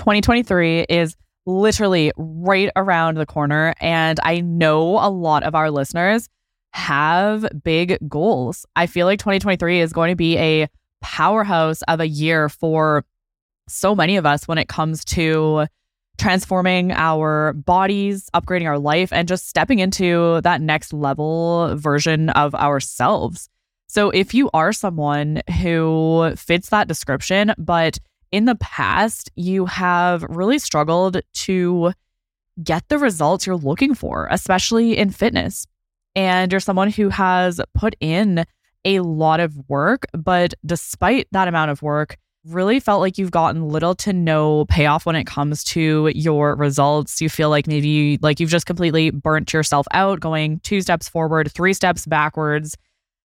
2023 is literally right around the corner. And I know a lot of our listeners have big goals. I feel like 2023 is going to be a powerhouse of a year for so many of us when it comes to transforming our bodies, upgrading our life, and just stepping into that next level version of ourselves. So, if you are someone who fits that description, but in the past you have really struggled to get the results you're looking for, especially in fitness, and you're someone who has put in a lot of work, but despite that amount of work, really felt like you've gotten little to no payoff when it comes to your results. You feel like maybe you, like you've just completely burnt yourself out, going two steps forward, three steps backwards.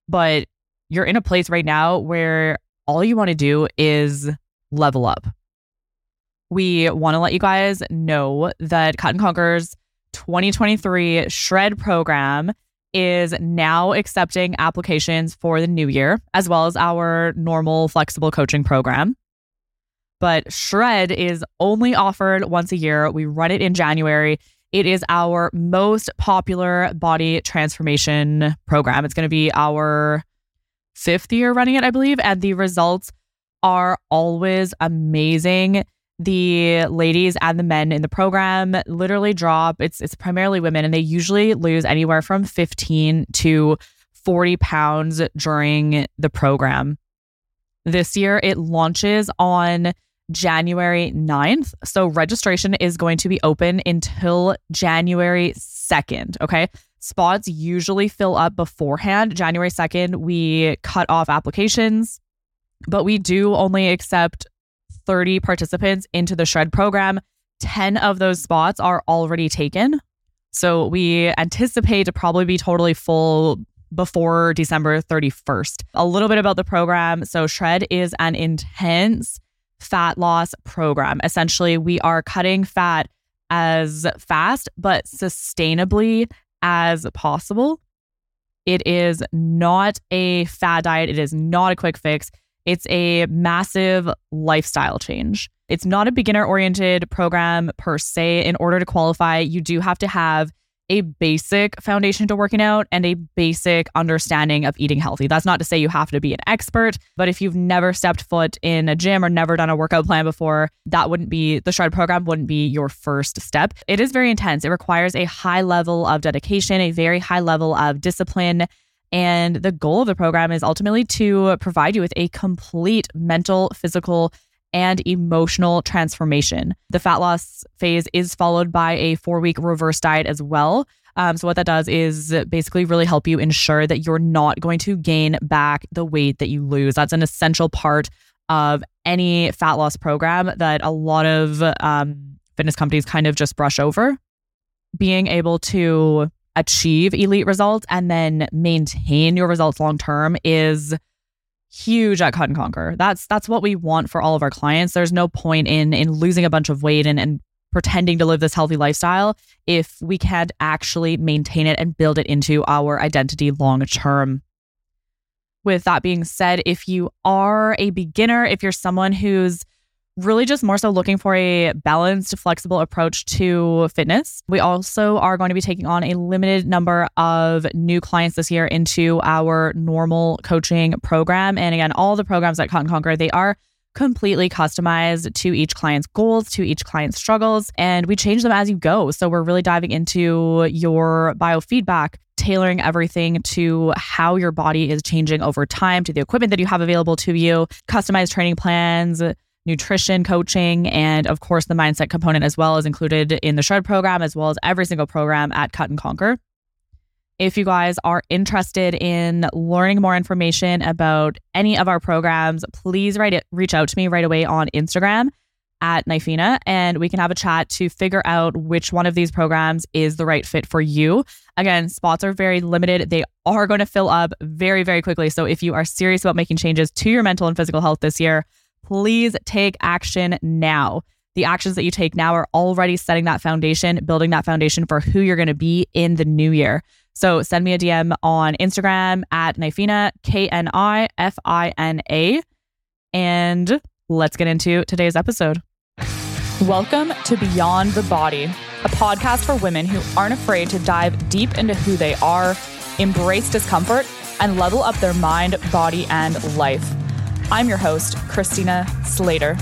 But you're in a place right now where all you want to do is level up. We want to let you guys know that Cut and Conquer's 2023 Shred program is now accepting applications for the new year, as well as our normal flexible coaching program. But Shred is only offered once a year. We run it in January. It is our most popular body transformation program. It's going to be our fifth year running it, I believe. And the results are always amazing. The ladies and the men in the program literally drop. It's it's primarily women and they usually lose anywhere from 15 to 40 pounds during the program. This year it launches on January 9th so registration is going to be open until January 2nd okay? Spots usually fill up beforehand. January 2nd we cut off applications but we do only accept 30 participants into the Shred program. 10 of those spots are already taken. So we anticipate to probably be totally full before December 31st. A little bit about the program. So, Shred is an intense fat loss program. Essentially, we are cutting fat as fast but sustainably as possible. It is not a fad diet, it is not a quick fix. It's a massive lifestyle change. It's not a beginner oriented program per se. In order to qualify, you do have to have a basic foundation to working out and a basic understanding of eating healthy. That's not to say you have to be an expert, but if you've never stepped foot in a gym or never done a workout plan before, that wouldn't be the shred program wouldn't be your first step. It is very intense. It requires a high level of dedication, a very high level of discipline and the goal of the program is ultimately to provide you with a complete mental, physical, and emotional transformation. The fat loss phase is followed by a four week reverse diet as well. Um, so, what that does is basically really help you ensure that you're not going to gain back the weight that you lose. That's an essential part of any fat loss program that a lot of um, fitness companies kind of just brush over. Being able to achieve elite results and then maintain your results long term is huge at Cut and Conquer. That's that's what we want for all of our clients. There's no point in in losing a bunch of weight and, and pretending to live this healthy lifestyle if we can't actually maintain it and build it into our identity long term. With that being said, if you are a beginner, if you're someone who's really just more so looking for a balanced, flexible approach to fitness. We also are going to be taking on a limited number of new clients this year into our normal coaching program. And again, all the programs at Cut and Conquer, they are completely customized to each client's goals, to each client's struggles, and we change them as you go. So we're really diving into your biofeedback, tailoring everything to how your body is changing over time, to the equipment that you have available to you, customized training plans, nutrition coaching, and of course, the mindset component as well is included in the Shred program, as well as every single program at Cut and Conquer. If you guys are interested in learning more information about any of our programs, please write it, reach out to me right away on Instagram at Knifina, and we can have a chat to figure out which one of these programs is the right fit for you. Again, spots are very limited. They are going to fill up very, very quickly. So if you are serious about making changes to your mental and physical health this year, please take action now. The actions that you take now are already setting that foundation, building that foundation for who you're going to be in the new year. So send me a DM on Instagram at Knifina, K N I F I N A. And let's get into today's episode. Welcome to Beyond the Body, a podcast for women who aren't afraid to dive deep into who they are, embrace discomfort, and level up their mind, body, and life. I'm your host, Christina Slater.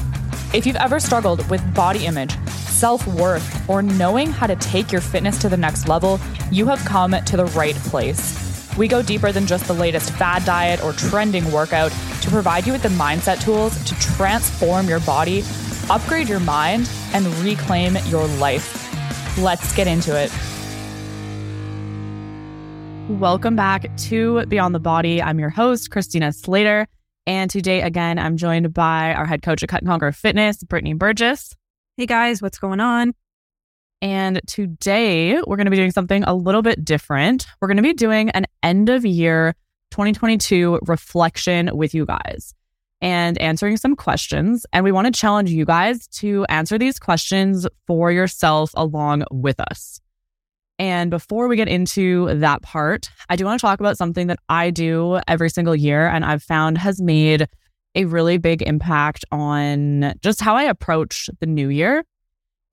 If you've ever struggled with body image, self worth, or knowing how to take your fitness to the next level, you have come to the right place. We go deeper than just the latest fad diet or trending workout to provide you with the mindset tools to transform your body, upgrade your mind, and reclaim your life. Let's get into it. Welcome back to Beyond the Body. I'm your host, Christina Slater. And today, again, I'm joined by our head coach at Cut and Conquer Fitness, Brittany Burgess. Hey guys, what's going on? And today we're going to be doing something a little bit different. We're going to be doing an end of year 2022 reflection with you guys and answering some questions. And we want to challenge you guys to answer these questions for yourself along with us. And before we get into that part, I do want to talk about something that I do every single year and I've found has made a really big impact on just how I approach the new year.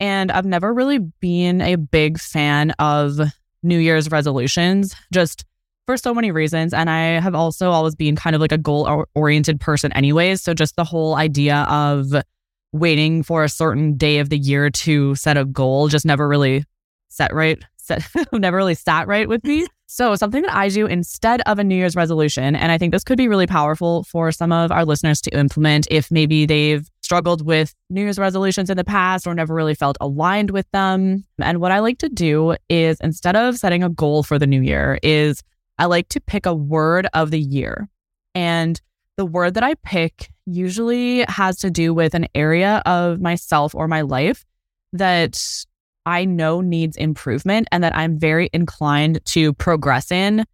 And I've never really been a big fan of New Year's resolutions, just for so many reasons. And I have also always been kind of like a goal oriented person, anyways. So just the whole idea of waiting for a certain day of the year to set a goal just never really set right, set, never really sat right with me. So, something that I do instead of a New Year's resolution, and I think this could be really powerful for some of our listeners to implement if maybe they've struggled with New Year's resolutions in the past or never really felt aligned with them. And what I like to do is instead of setting a goal for the new year is I like to pick a word of the year. And the word that I pick usually has to do with an area of myself or my life that I know needs improvement and that I'm very inclined to progress in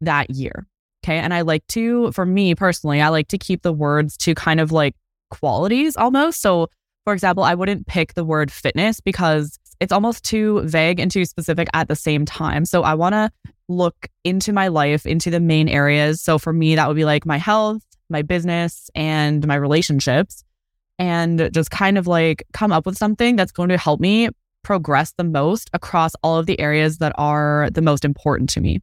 that year. Okay. And I like to, for me personally, I like to keep the words to kind of like qualities almost. So, for example, I wouldn't pick the word fitness because it's almost too vague and too specific at the same time. So, I want to look into my life, into the main areas. So, for me, that would be like my health, my business, and my relationships, and just kind of like come up with something that's going to help me progress the most across all of the areas that are the most important to me.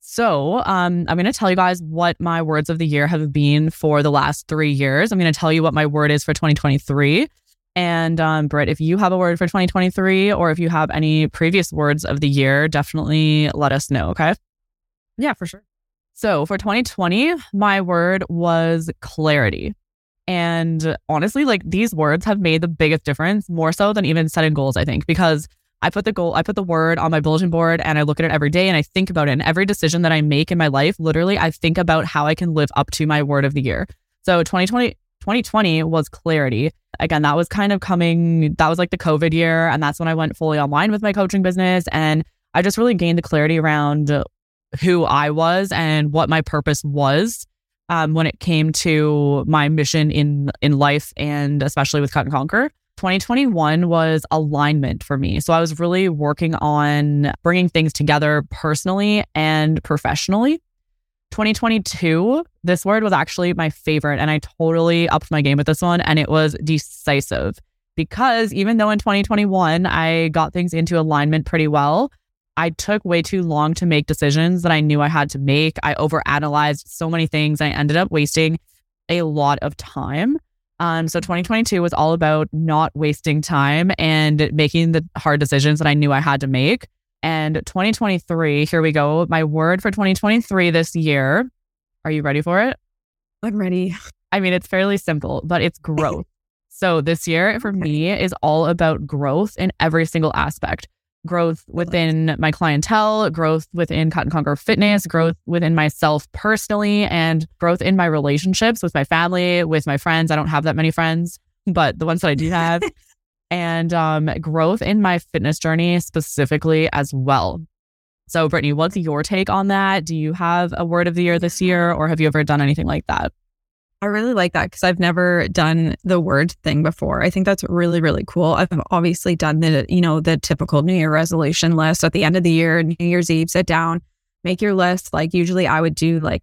So, um, I'm going to tell you guys what my words of the year have been for the last three years. I'm going to tell you what my word is for 2023. And um, Britt, if you have a word for 2023 or if you have any previous words of the year, definitely let us know. Okay. Yeah, for sure. So for 2020, my word was clarity. And honestly, like these words have made the biggest difference more so than even setting goals, I think, because I put the goal, I put the word on my bulletin board and I look at it every day and I think about it. And every decision that I make in my life, literally, I think about how I can live up to my word of the year. So 2020, 2020 was clarity. Again, that was kind of coming, that was like the COVID year. And that's when I went fully online with my coaching business. And I just really gained the clarity around who I was and what my purpose was um, when it came to my mission in in life and especially with Cut and Conquer. 2021 was alignment for me. So I was really working on bringing things together personally and professionally. 2022, this word was actually my favorite, and I totally upped my game with this one, and it was decisive. Because even though in 2021 I got things into alignment pretty well, I took way too long to make decisions that I knew I had to make. I overanalyzed so many things. I ended up wasting a lot of time. Um, so 2022 was all about not wasting time and making the hard decisions that I knew I had to make. And 2023, here we go. My word for 2023 this year. Are you ready for it? I'm ready. I mean, it's fairly simple, but it's growth. so this year for me is all about growth in every single aspect growth within my clientele, growth within and Conquer Fitness, growth within myself personally, and growth in my relationships with my family, with my friends. I don't have that many friends, but the ones that I do have, and um, growth in my fitness journey specifically as well. So, Brittany, what's your take on that? Do you have a word of the year this year, or have you ever done anything like that? I really like that because I've never done the word thing before. I think that's really, really cool. I've obviously done the, you know, the typical New Year resolution list at the end of the year, New Year's Eve, sit down, make your list. Like usually I would do like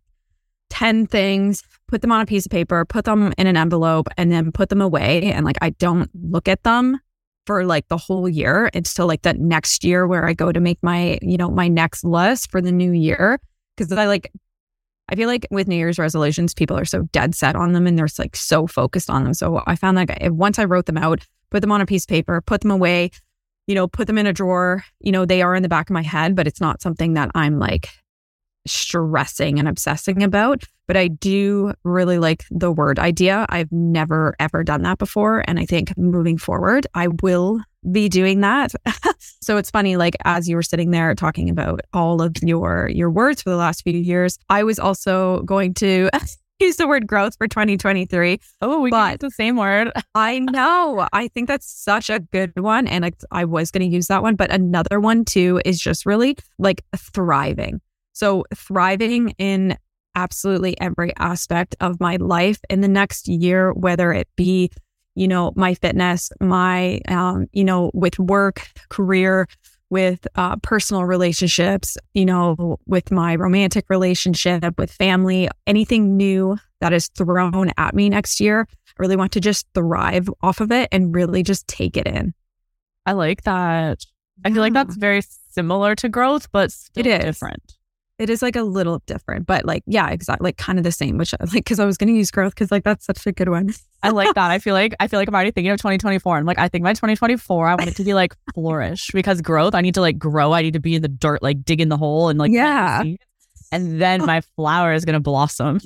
10 things, put them on a piece of paper, put them in an envelope, and then put them away. And like, I don't look at them for like the whole year until like that next year where I go to make my, you know, my next list for the new year. Cause I like, I feel like with New Year's resolutions, people are so dead set on them and they're like so focused on them. So I found that once I wrote them out, put them on a piece of paper, put them away, you know, put them in a drawer, you know, they are in the back of my head, but it's not something that I'm like stressing and obsessing about. But I do really like the word idea. I've never, ever done that before. And I think moving forward, I will be doing that. so it's funny, like as you were sitting there talking about all of your your words for the last few years, I was also going to use the word growth for 2023. Oh, we use the same word. I know. I think that's such a good one. And I, I was going to use that one. But another one too is just really like thriving. So, thriving in absolutely every aspect of my life in the next year, whether it be, you know, my fitness, my, um, you know, with work, career, with uh, personal relationships, you know, with my romantic relationship, with family, anything new that is thrown at me next year. I really want to just thrive off of it and really just take it in. I like that. I feel like that's very similar to growth, but it is different. It is like a little different, but like, yeah, exactly. Like kind of the same, which like, cause I was going to use growth cause like that's such a good one. I like that. I feel like, I feel like I'm already thinking of 2024. I'm like, I think my 2024, I want it to be like flourish because growth, I need to like grow. I need to be in the dirt, like dig in the hole and like, yeah. And then oh. my flower is going to blossom.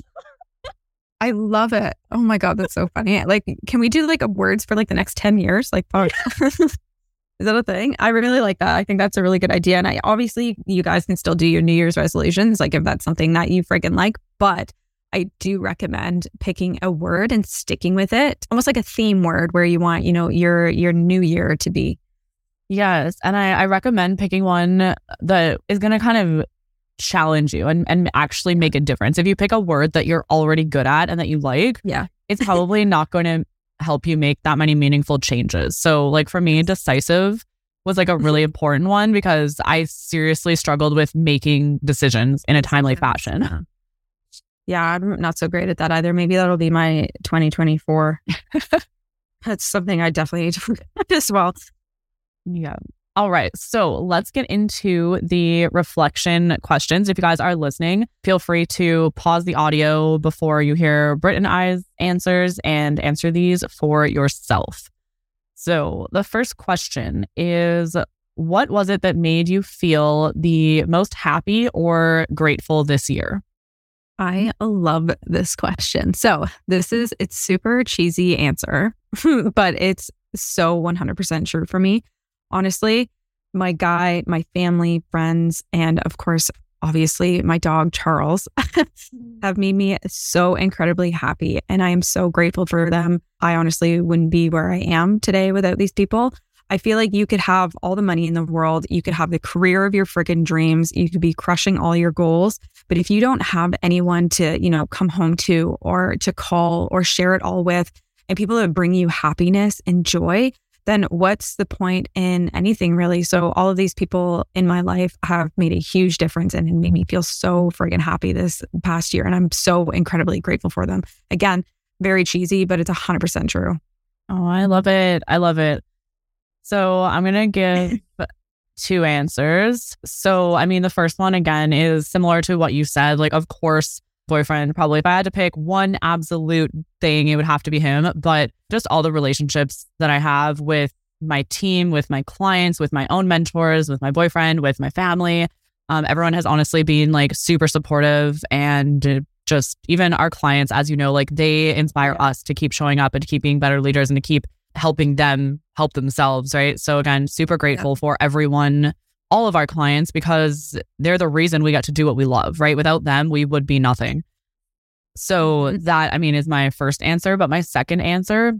I love it. Oh my God, that's so funny. Like, can we do like a words for like the next 10 years? Like, oh. Is that a thing? I really like that. I think that's a really good idea. And I obviously, you guys can still do your New Year's resolutions, like if that's something that you freaking like. But I do recommend picking a word and sticking with it, almost like a theme word where you want, you know, your your new year to be. Yes, and I, I recommend picking one that is going to kind of challenge you and and actually make a difference. If you pick a word that you're already good at and that you like, yeah, it's probably not going to help you make that many meaningful changes. So, like for me, decisive was like a really mm-hmm. important one because I seriously struggled with making decisions in a timely fashion. Yeah, I'm not so great at that either. Maybe that'll be my 2024. That's something I definitely need to forget as well. Yeah. All right. So let's get into the reflection questions. If you guys are listening, feel free to pause the audio before you hear Britt and I's answers and answer these for yourself. So the first question is What was it that made you feel the most happy or grateful this year? I love this question. So, this is it's super cheesy answer, but it's so 100% true for me honestly, my guy, my family, friends, and of course, obviously, my dog, Charles, have made me so incredibly happy. And I am so grateful for them. I honestly wouldn't be where I am today without these people. I feel like you could have all the money in the world, you could have the career of your freaking dreams, you could be crushing all your goals. But if you don't have anyone to, you know, come home to or to call or share it all with, and people that bring you happiness and joy, then what's the point in anything really? So all of these people in my life have made a huge difference and it made me feel so friggin' happy this past year. And I'm so incredibly grateful for them. Again, very cheesy, but it's 100% true. Oh, I love it. I love it. So I'm going to give two answers. So, I mean, the first one again is similar to what you said. Like, of course, boyfriend. Probably if I had to pick one absolute thing, it would have to be him. But just all the relationships that I have with my team, with my clients, with my own mentors, with my boyfriend, with my family. Um, everyone has honestly been like super supportive and just even our clients, as you know, like they inspire us to keep showing up and to keep being better leaders and to keep helping them help themselves. Right. So again, super grateful yeah. for everyone all of our clients because they're the reason we got to do what we love, right? Without them, we would be nothing. So mm-hmm. that, I mean, is my first answer. But my second answer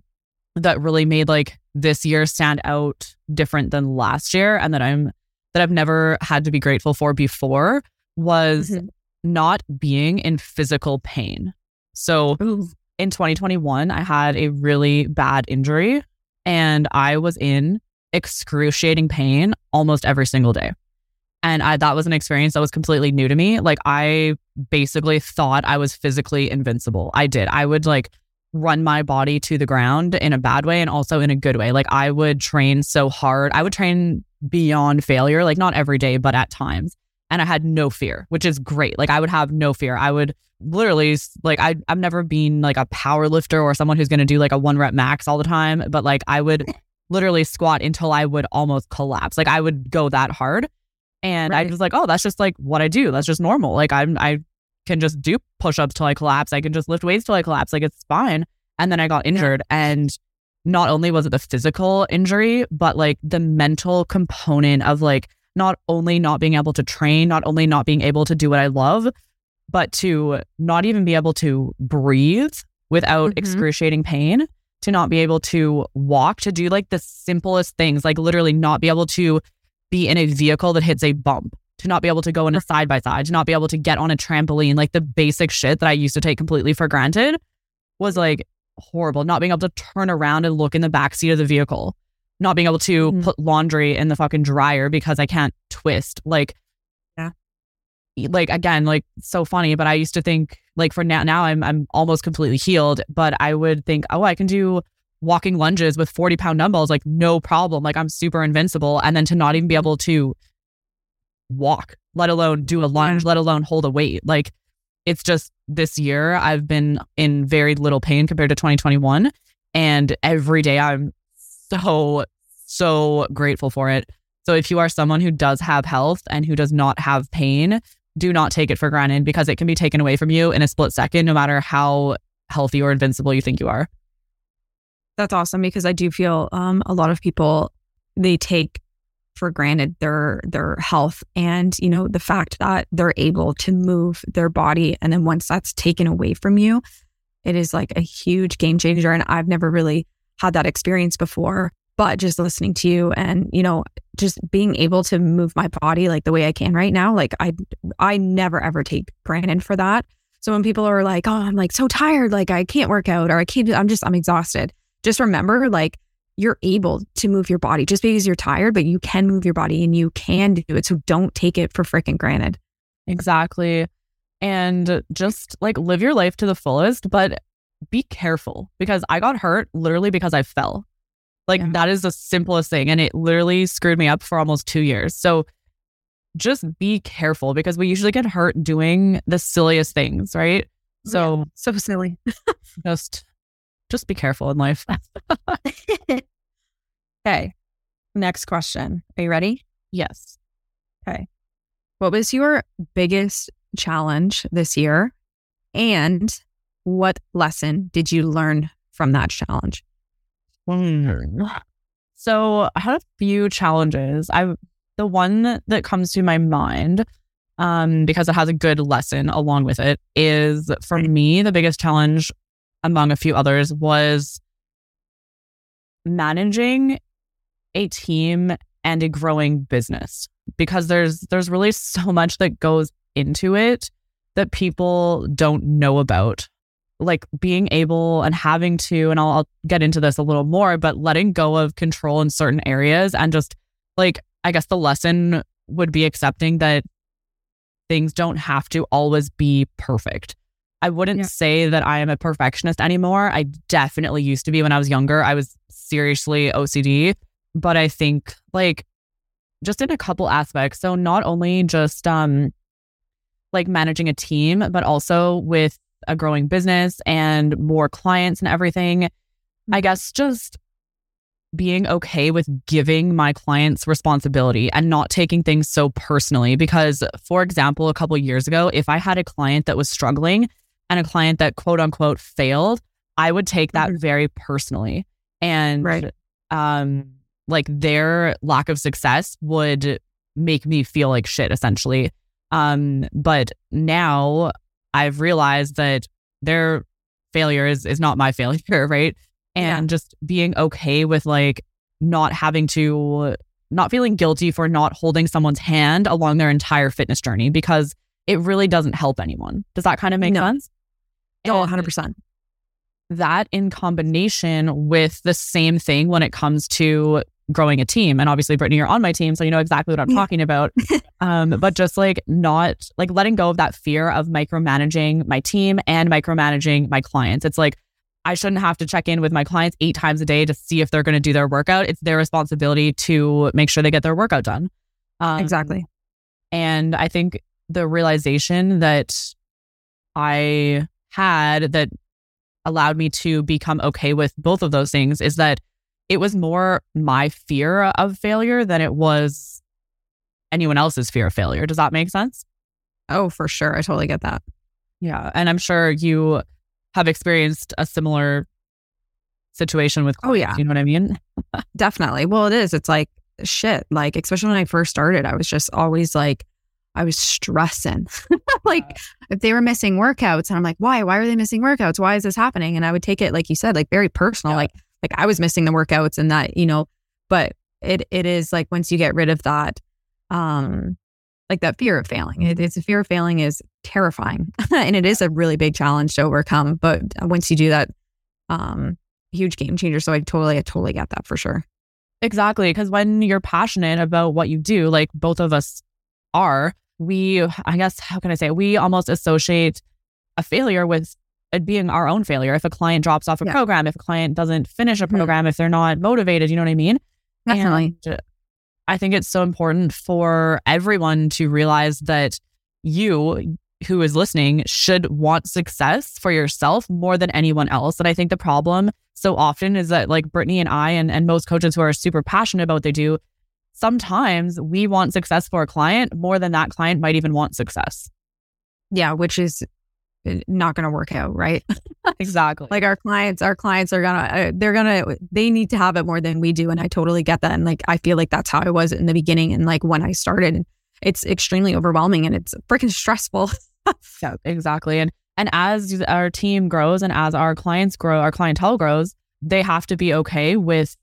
that really made like this year stand out different than last year and that I'm, that I've never had to be grateful for before was mm-hmm. not being in physical pain. So Ooh. in 2021, I had a really bad injury and I was in excruciating pain almost every single day. And I, that was an experience that was completely new to me. Like, I basically thought I was physically invincible. I did. I would like run my body to the ground in a bad way and also in a good way. Like, I would train so hard. I would train beyond failure, like, not every day, but at times. And I had no fear, which is great. Like, I would have no fear. I would literally, like, I, I've never been like a power lifter or someone who's going to do like a one rep max all the time, but like, I would literally squat until I would almost collapse. Like, I would go that hard. And right. I was like, oh, that's just like what I do. That's just normal. Like I'm I can just do push-ups till I collapse. I can just lift weights till I collapse. Like it's fine. And then I got injured and not only was it the physical injury, but like the mental component of like not only not being able to train, not only not being able to do what I love, but to not even be able to breathe without mm-hmm. excruciating pain, to not be able to walk, to do like the simplest things, like literally not be able to be in a vehicle that hits a bump, to not be able to go in a side by side, to not be able to get on a trampoline, like the basic shit that I used to take completely for granted was like horrible. Not being able to turn around and look in the back seat of the vehicle, not being able to mm-hmm. put laundry in the fucking dryer because I can't twist. Like, yeah. Like again, like so funny, but I used to think like for now now I'm I'm almost completely healed, but I would think, oh, I can do walking lunges with 40 pound dumbbells, like no problem. Like I'm super invincible. And then to not even be able to walk, let alone do a lunge, let alone hold a weight. Like it's just this year I've been in very little pain compared to 2021. And every day I'm so, so grateful for it. So if you are someone who does have health and who does not have pain, do not take it for granted because it can be taken away from you in a split second, no matter how healthy or invincible you think you are. That's awesome because I do feel um, a lot of people they take for granted their their health and you know the fact that they're able to move their body and then once that's taken away from you it is like a huge game changer and I've never really had that experience before but just listening to you and you know just being able to move my body like the way I can right now like I I never ever take granted for that so when people are like oh I'm like so tired like I can't work out or I can't I'm just I'm exhausted just remember like you're able to move your body just because you're tired, but you can move your body and you can do it. So don't take it for freaking granted. Exactly. And just like live your life to the fullest, but be careful because I got hurt literally because I fell. Like yeah. that is the simplest thing. And it literally screwed me up for almost two years. So just be careful because we usually get hurt doing the silliest things, right? Oh, so, yeah, so silly. just just be careful in life. okay. Next question. Are you ready? Yes. Okay. What was your biggest challenge this year? And what lesson did you learn from that challenge? So I had a few challenges. I the one that comes to my mind, um, because it has a good lesson along with it, is for me the biggest challenge among a few others, was managing a team and a growing business because there's there's really so much that goes into it that people don't know about like being able and having to and I'll, I'll, get into this a little more but letting go of control in certain areas and just like i guess the lesson would be accepting that things don't have to always be perfect I wouldn't yeah. say that I am a perfectionist anymore. I definitely used to be when I was younger. I was seriously OCD, but I think like just in a couple aspects. So not only just um like managing a team, but also with a growing business and more clients and everything. I mm-hmm. guess just being okay with giving my clients responsibility and not taking things so personally because for example a couple years ago if i had a client that was struggling and a client that quote unquote failed, I would take that mm-hmm. very personally. And right. um like their lack of success would make me feel like shit essentially. Um but now I've realized that their failure is is not my failure, right? And yeah. just being okay with like not having to not feeling guilty for not holding someone's hand along their entire fitness journey because it really doesn't help anyone. Does that kind of make no. sense? Oh, 100%. That in combination with the same thing when it comes to growing a team. And obviously, Brittany, you're on my team, so you know exactly what I'm talking about. um, but just like not like letting go of that fear of micromanaging my team and micromanaging my clients. It's like I shouldn't have to check in with my clients eight times a day to see if they're going to do their workout. It's their responsibility to make sure they get their workout done. Um, exactly. And I think the realization that I had that allowed me to become okay with both of those things is that it was more my fear of failure than it was anyone else's fear of failure. Does that make sense? Oh, for sure. I totally get that. Yeah. And I'm sure you have experienced a similar situation with clients, oh yeah you know what i mean definitely well it is it's like shit like especially when i first started i was just always like i was stressing like if they were missing workouts and i'm like why why are they missing workouts why is this happening and i would take it like you said like very personal yeah. like like i was missing the workouts and that you know but it it is like once you get rid of that um like that fear of failing. It, it's a fear of failing is terrifying, and it is a really big challenge to overcome. But once you do that, um, huge game changer. So I totally, I totally get that for sure. Exactly, because when you're passionate about what you do, like both of us are, we, I guess, how can I say, we almost associate a failure with it being our own failure. If a client drops off a yeah. program, if a client doesn't finish a mm-hmm. program, mm-hmm. if they're not motivated, you know what I mean? Definitely. And I think it's so important for everyone to realize that you, who is listening, should want success for yourself more than anyone else. And I think the problem so often is that, like Brittany and I, and, and most coaches who are super passionate about what they do, sometimes we want success for a client more than that client might even want success. Yeah, which is not going to work out, right? exactly. like our clients, our clients are gonna, uh, they're gonna, they need to have it more than we do, and I totally get that. And like, I feel like that's how I was in the beginning, and like when I started, it's extremely overwhelming and it's freaking stressful. yeah, exactly. And and as our team grows and as our clients grow, our clientele grows, they have to be okay with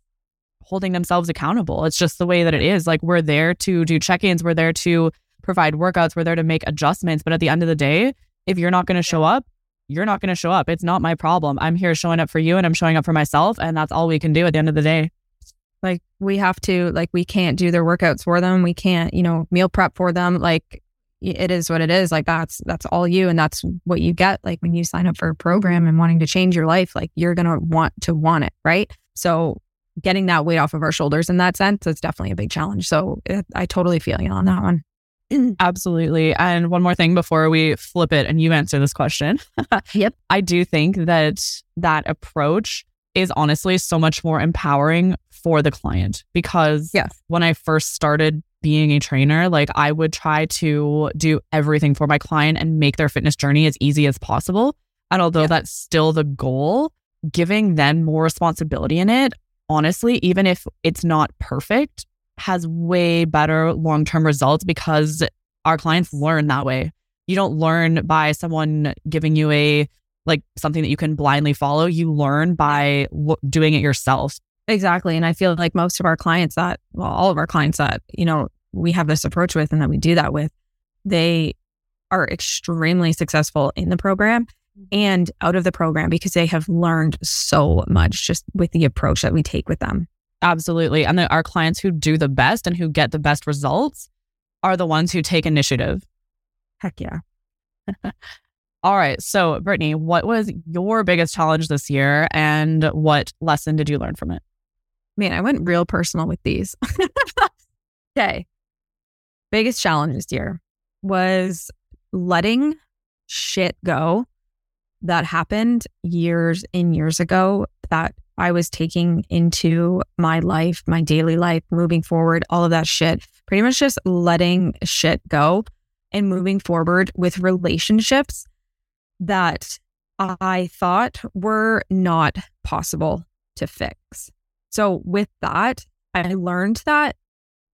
holding themselves accountable. It's just the way that it is. Like we're there to do check-ins, we're there to provide workouts, we're there to make adjustments, but at the end of the day, if you're not going to show up, you're not going to show up. It's not my problem. I'm here showing up for you and I'm showing up for myself. And that's all we can do at the end of the day. Like we have to, like, we can't do their workouts for them. We can't, you know, meal prep for them. Like it is what it is. Like that's, that's all you. And that's what you get. Like when you sign up for a program and wanting to change your life, like you're going to want to want it. Right. So getting that weight off of our shoulders in that sense, it's definitely a big challenge. So it, I totally feel you on that one. Absolutely. And one more thing before we flip it and you answer this question. yep. I do think that that approach is honestly so much more empowering for the client because yes. when I first started being a trainer, like I would try to do everything for my client and make their fitness journey as easy as possible. And although yeah. that's still the goal, giving them more responsibility in it, honestly, even if it's not perfect, has way better long term results because our clients learn that way. You don't learn by someone giving you a like something that you can blindly follow. You learn by lo- doing it yourself. Exactly. And I feel like most of our clients that, well, all of our clients that, you know, we have this approach with and that we do that with, they are extremely successful in the program mm-hmm. and out of the program because they have learned so much just with the approach that we take with them. Absolutely. And the, our clients who do the best and who get the best results are the ones who take initiative. Heck yeah. All right. So, Brittany, what was your biggest challenge this year and what lesson did you learn from it? Man, I went real personal with these. okay. Biggest challenge this year was letting shit go that happened years and years ago that I was taking into my life, my daily life, moving forward, all of that shit. Pretty much just letting shit go and moving forward with relationships that I thought were not possible to fix. So, with that, I learned that.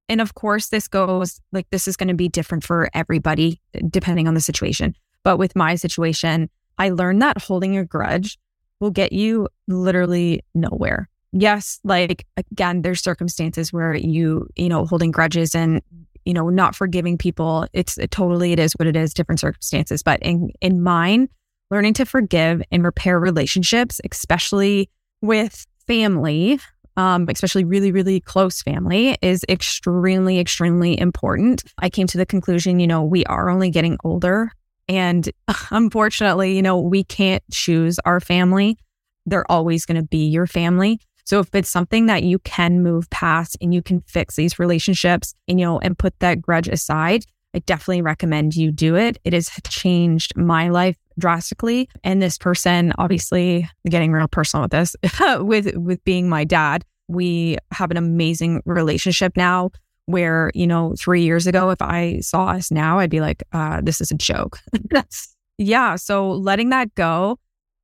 And of course, this goes like this is going to be different for everybody, depending on the situation. But with my situation, I learned that holding a grudge will get you literally nowhere. Yes, like again, there's circumstances where you, you know, holding grudges and, you know, not forgiving people. It's it totally, it is what it is, different circumstances. But in, in mine, learning to forgive and repair relationships, especially with family, um, especially really, really close family, is extremely, extremely important. I came to the conclusion, you know, we are only getting older. And unfortunately, you know, we can't choose our family. They're always going to be your family. So if it's something that you can move past and you can fix these relationships and, you know, and put that grudge aside, I definitely recommend you do it. It has changed my life drastically. And this person, obviously getting real personal with this, with with being my dad, we have an amazing relationship now where, you know, three years ago, if I saw us now, I'd be like, uh, this is a joke. yeah. So letting that go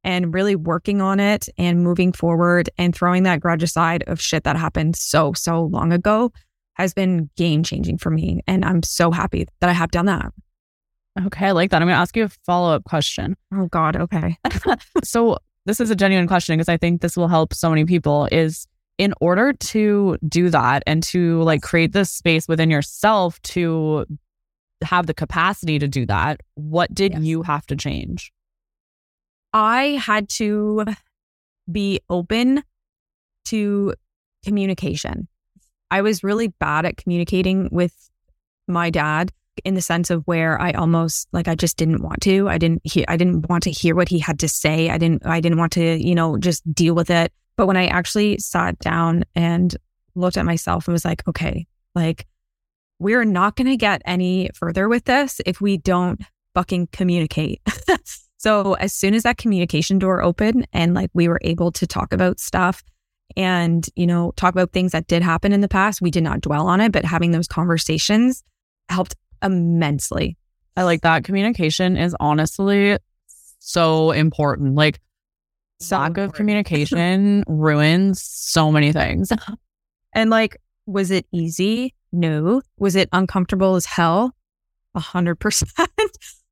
and really working on it and moving forward and throwing that grudge aside of shit that happened so, so long ago has been game changing for me. And I'm so happy that I have done that. Okay, I like that. I'm going to ask you a follow up question. Oh, God. Okay. so, this is a genuine question because I think this will help so many people. Is in order to do that and to like create this space within yourself to have the capacity to do that, what did yes. you have to change? I had to be open to communication. I was really bad at communicating with my dad in the sense of where I almost like I just didn't want to. I didn't hear I didn't want to hear what he had to say. I didn't I didn't want to, you know, just deal with it. But when I actually sat down and looked at myself and was like, okay, like we're not going to get any further with this if we don't fucking communicate. So as soon as that communication door opened and like we were able to talk about stuff and, you know, talk about things that did happen in the past, we did not dwell on it, but having those conversations helped immensely. I like that. Communication is honestly so important. Like, lack of communication ruins so many things. and like, was it easy? No. Was it uncomfortable as hell? A hundred percent.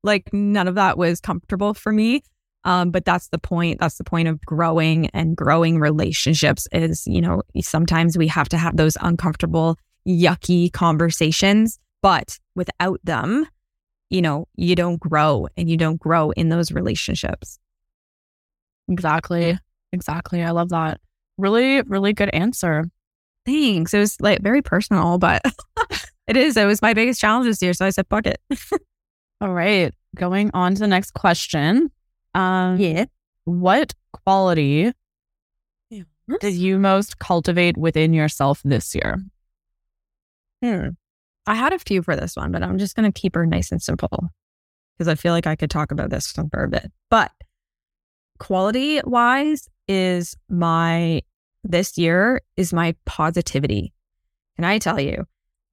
Like none of that was comfortable for me. Um, but that's the point. That's the point of growing and growing relationships is, you know, sometimes we have to have those uncomfortable, yucky conversations, but without them, you know, you don't grow and you don't grow in those relationships. Exactly. Exactly. I love that. Really, really good answer. Thanks. It was like very personal, but it is. It was my biggest challenge this year. So I said, fuck it. All right. Going on to the next question. Um, yeah. What quality did you most cultivate within yourself this year? Hmm. I had a few for this one, but I'm just going to keep her nice and simple because I feel like I could talk about this for a bit. But quality wise, is my this year is my positivity. Can I tell you,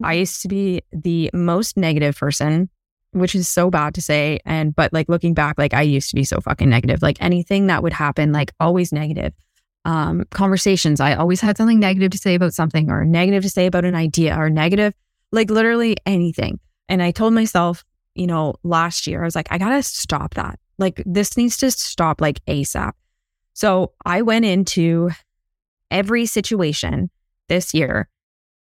I mm-hmm. used to be the most negative person which is so bad to say. And, but like looking back, like I used to be so fucking negative. Like anything that would happen, like always negative. Um, conversations, I always had something negative to say about something or negative to say about an idea or negative, like literally anything. And I told myself, you know, last year, I was like, I gotta stop that. Like this needs to stop like ASAP. So I went into every situation this year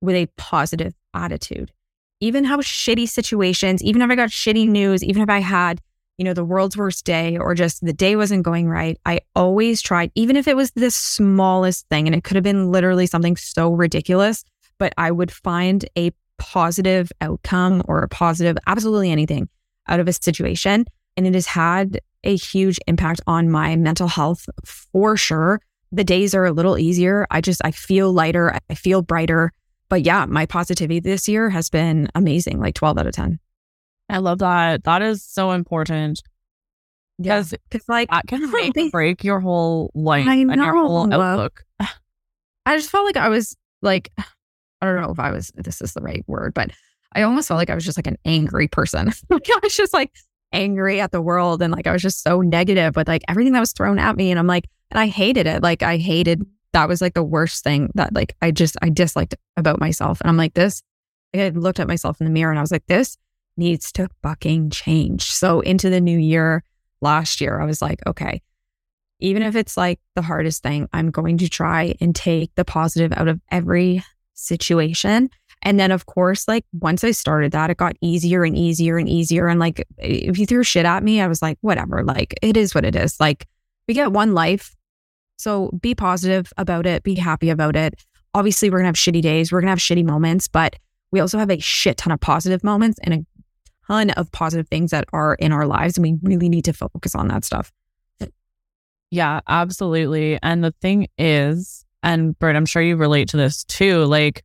with a positive attitude even how shitty situations, even if I got shitty news, even if I had, you know, the world's worst day or just the day wasn't going right, I always tried, even if it was the smallest thing and it could have been literally something so ridiculous, but I would find a positive outcome or a positive, absolutely anything out of a situation. And it has had a huge impact on my mental health for sure. The days are a little easier. I just, I feel lighter. I feel brighter but yeah, my positivity this year has been amazing, like 12 out of 10. I love that. That is so important. Because yeah. like that can make or break your whole life and your whole outlook. I just felt like I was like, I don't know if I was, this is the right word, but I almost felt like I was just like an angry person. like I was just like angry at the world and like I was just so negative with like everything that was thrown at me. And I'm like, and I hated it. Like I hated that was like the worst thing that like I just I disliked about myself. And I'm like, this, like I looked at myself in the mirror and I was like, this needs to fucking change. So into the new year last year, I was like, okay, even if it's like the hardest thing, I'm going to try and take the positive out of every situation. And then, of course, like once I started that, it got easier and easier and easier. And like, if you threw shit at me, I was like, whatever, like, it is what it is. Like, we get one life So be positive about it, be happy about it. Obviously, we're going to have shitty days, we're going to have shitty moments, but we also have a shit ton of positive moments and a ton of positive things that are in our lives. And we really need to focus on that stuff. Yeah, absolutely. And the thing is, and Bert, I'm sure you relate to this too. Like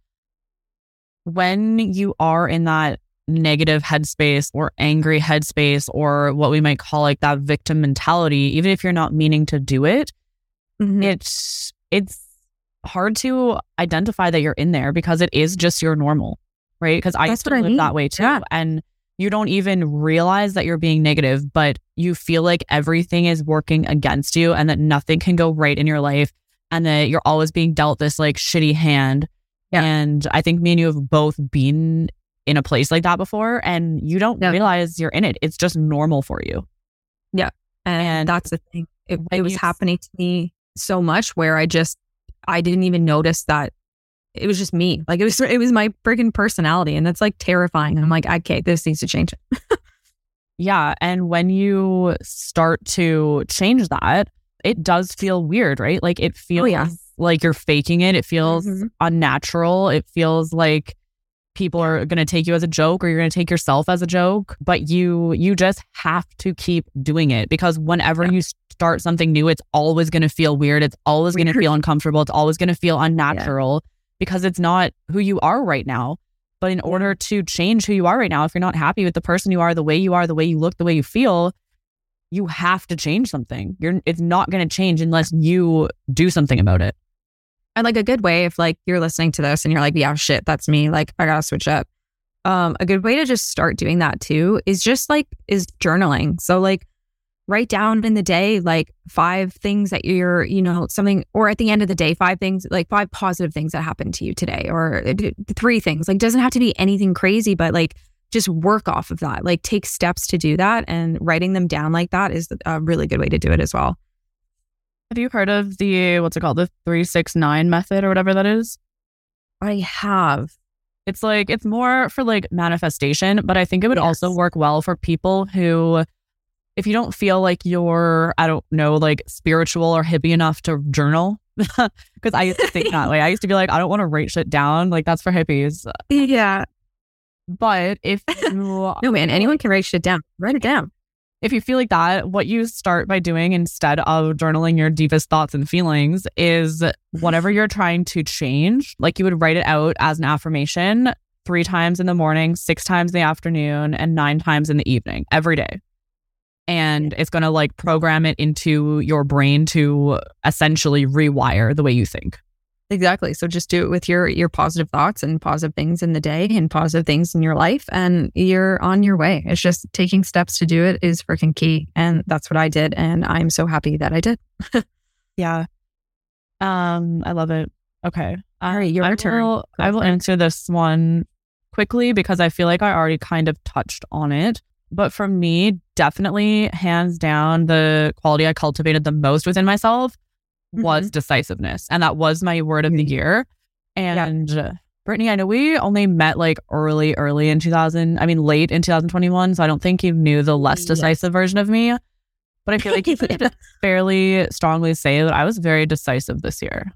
when you are in that negative headspace or angry headspace or what we might call like that victim mentality, even if you're not meaning to do it, mm-hmm. it's it's hard to identify that you're in there because it is just your normal, right? Because I used to live I mean. that way too. Yeah. And you don't even realize that you're being negative, but you feel like everything is working against you and that nothing can go right in your life and that you're always being dealt this like shitty hand. Yeah. And I think me and you have both been in a place like that before and you don't yeah. realize you're in it. It's just normal for you. Yeah. And, and that's the thing. It, it was happening to me so much where I just, I didn't even notice that it was just me. Like it was it was my freaking personality. And that's like terrifying. I'm like, okay, this needs to change yeah. And when you start to change that, it does feel weird, right? Like it feels oh, yeah. Like you're faking it. It feels mm-hmm. unnatural. It feels like people are going to take you as a joke or you're going to take yourself as a joke but you you just have to keep doing it because whenever yeah. you start something new it's always going to feel weird it's always going to feel uncomfortable it's always going to feel unnatural because it's not who you are right now. But in order to change who you are right now, if you're not happy with the person you are, the way you are, the way you look, the way you feel, you have to change something. You're it's not going to change unless you do something about it. And like a good way if like you're listening to this and you're like, yeah, shit, that's me. Like I gotta switch up. Um, a good way to just start doing that too is just like is journaling. So like write down in the day like five things that you're, you know, something, or at the end of the day, five things, like five positive things that happened to you today, or uh, three things. Like, doesn't have to be anything crazy, but like just work off of that. Like, take steps to do that. And writing them down like that is a really good way to do it as well. Have you heard of the, what's it called, the 369 method or whatever that is? I have. It's like, it's more for like manifestation, but I think it would yes. also work well for people who, if you don't feel like you're, I don't know, like spiritual or hippie enough to journal, because I used to think that way. I used to be like, I don't want to write shit down. Like that's for hippies. Yeah. But if you, no man, anyone can write shit down. Write it down. If you feel like that, what you start by doing instead of journaling your deepest thoughts and feelings is whatever you're trying to change, like you would write it out as an affirmation three times in the morning, six times in the afternoon, and nine times in the evening every day and it's going to like program it into your brain to essentially rewire the way you think. Exactly. So just do it with your your positive thoughts and positive things in the day and positive things in your life and you're on your way. It's just taking steps to do it is freaking key and that's what I did and I'm so happy that I did. yeah. Um I love it. Okay. All right, your I turn. Will, I will answer this one quickly because I feel like I already kind of touched on it. But for me, definitely hands down, the quality I cultivated the most within myself was mm-hmm. decisiveness. And that was my word of the year. And yeah. Brittany, I know we only met like early, early in 2000, I mean, late in 2021. So I don't think you knew the less decisive yes. version of me. But I feel like you could fairly strongly say that I was very decisive this year.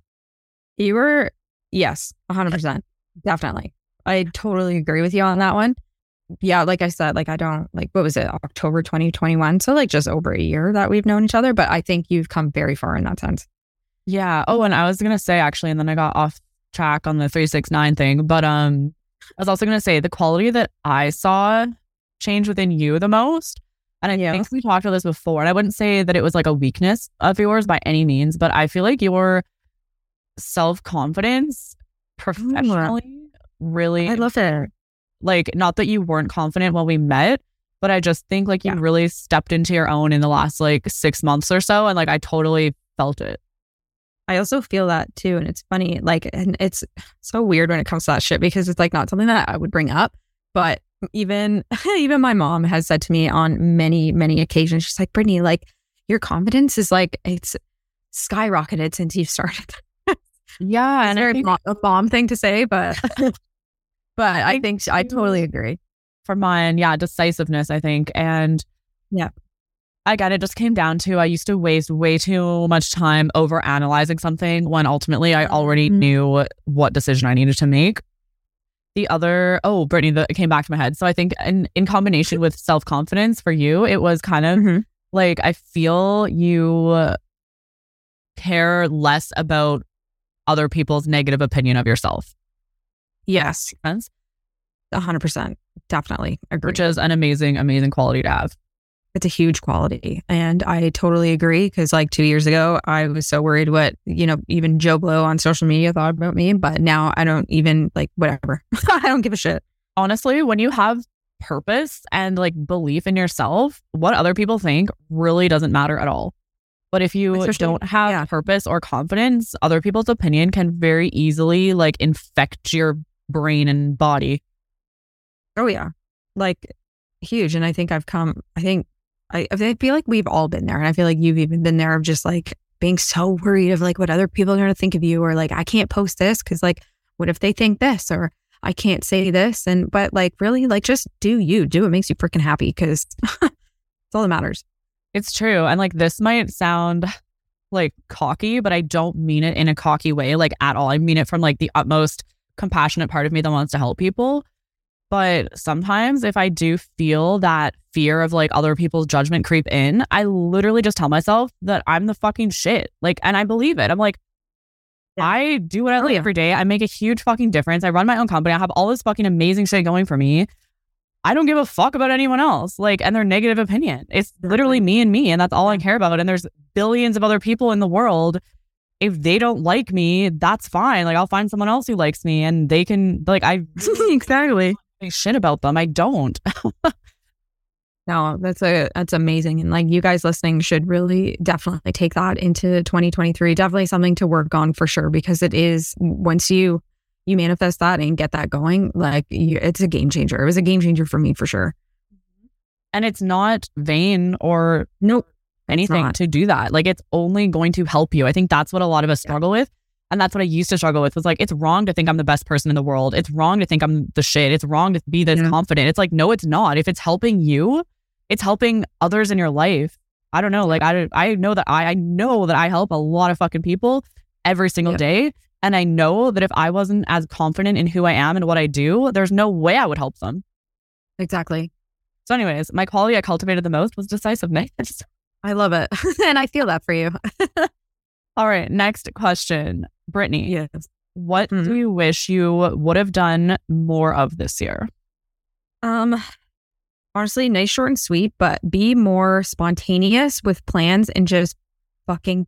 You were, yes, 100%. Definitely. I totally agree with you on that one yeah, like I said, like I don't like what was it, October 2021. So like just over a year that we've known each other. But I think you've come very far in that sense. Yeah. Oh, and I was gonna say actually, and then I got off track on the 369 thing. But um I was also gonna say the quality that I saw change within you the most. And I yeah. think we talked about this before. And I wouldn't say that it was like a weakness of yours by any means, but I feel like your self confidence professionally really I love it like, not that you weren't confident when we met, but I just think like yeah. you really stepped into your own in the last like six months or so. And like, I totally felt it. I also feel that too. And it's funny, like, and it's so weird when it comes to that shit because it's like not something that I would bring up. But even, even my mom has said to me on many, many occasions, she's like, Brittany, like, your confidence is like, it's skyrocketed since you started. yeah. and it's a mom thing to say, but but I think I totally agree. For mine, yeah, decisiveness, I think. And yeah. Again, it just came down to I used to waste way too much time over analyzing something when ultimately I already Mhm. knew what decision I needed to make. The other, oh, Brittany, that came back to my head. So I think in, in combination with self confidence for you, it was kind of Mhm. like I feel you care less about other people's negative opinion of yourself. Yes, Make sense? a hundred percent, definitely agree. Which is an amazing, amazing quality to have. It's a huge quality, and I totally agree. Because like two years ago, I was so worried what you know, even Joe Blow on social media thought about me, but now I don't even like whatever. I don't give a shit. honestly, when you have purpose and like belief in yourself, what other people think really doesn't matter at all. But if you Especially- don't have yeah. purpose or confidence, other people's opinion can very easily like infect your brain and body. Oh yeah, like huge. And I think I've come. I think I, I feel like we've all been there, and I feel like you've even been there of just like being so worried of like what other people are going to think of you, or like I can't post this because like what if they think this, or I can't say this, and but like really like just do you do what makes you freaking happy because it's all that matters. It's true. And like this might sound like cocky, but I don't mean it in a cocky way, like at all. I mean it from like the utmost compassionate part of me that wants to help people. But sometimes if I do feel that fear of like other people's judgment creep in, I literally just tell myself that I'm the fucking shit. Like, and I believe it. I'm like, Yeah. I do what I Oh, like yeah. every day. I make a huge fucking difference. I run my own company. I have all this fucking amazing shit going for me. I don't give a fuck about anyone else, like, and their negative opinion. It's literally me and me, and that's all I care about. And there's billions of other people in the world. If they don't like me, that's fine. Like, I'll find someone else who likes me, and they can, like, I exactly. Shit about them. I don't. No, that's a that's amazing, and like you guys listening should really definitely take that into 2023. Definitely something to work on for sure because it is once you you manifest that and get that going, like you, it's a game changer. It was a game changer for me for sure. And it's not vain or Nope, anything to do that. Like, it's only going to help you. I think that's what a lot of us struggle with. And that's what I used to struggle with was like, it's wrong to think I'm the best person in the world. It's wrong to think I'm the shit. It's wrong to be this Yeah. confident. It's like, no, it's not. If it's helping you, it's helping others in your life. I don't know. Like, I, I know that I, I know that I help a lot of fucking people every single Yeah. day. And I know that if I wasn't as confident in who I am and what I do, there's no way I would help them. exactly. So, anyways, my quality I cultivated the most was decisiveness. I love it, and I feel that for you. All right, next question. Brittany, Yes. what Mhm. do you wish you would have done more of this year? Um, honestly, nice, short, and sweet, but be more spontaneous with plans and just fucking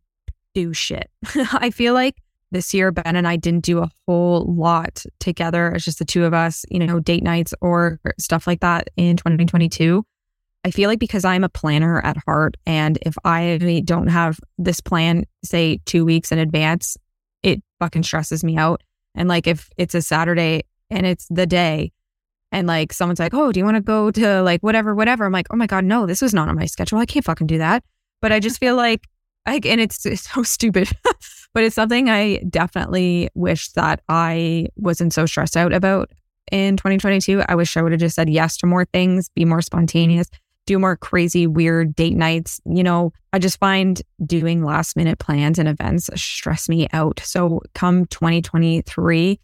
do shit. I feel like this year, Ben and I didn't do a whole lot together. It's just the two of us, you know, date nights or stuff like that in 2022. I feel like because I'm a planner at heart, and if I don't have this plan, say two weeks in advance, it fucking stresses me out. And like if it's a Saturday and it's the day, and like someone's like, "Oh, do you want to go to like whatever, whatever?" I'm like, "Oh my god, no, this was not on my schedule. I can't fucking do that." But I just feel like, like, and it's, it's so stupid, but it's something I definitely wish that I wasn't so stressed out about in 2022. I wish I would have just said yes to more things, be more spontaneous, do more crazy, weird date nights. You know, I just find doing last minute plans and events stress me out. So come 2023.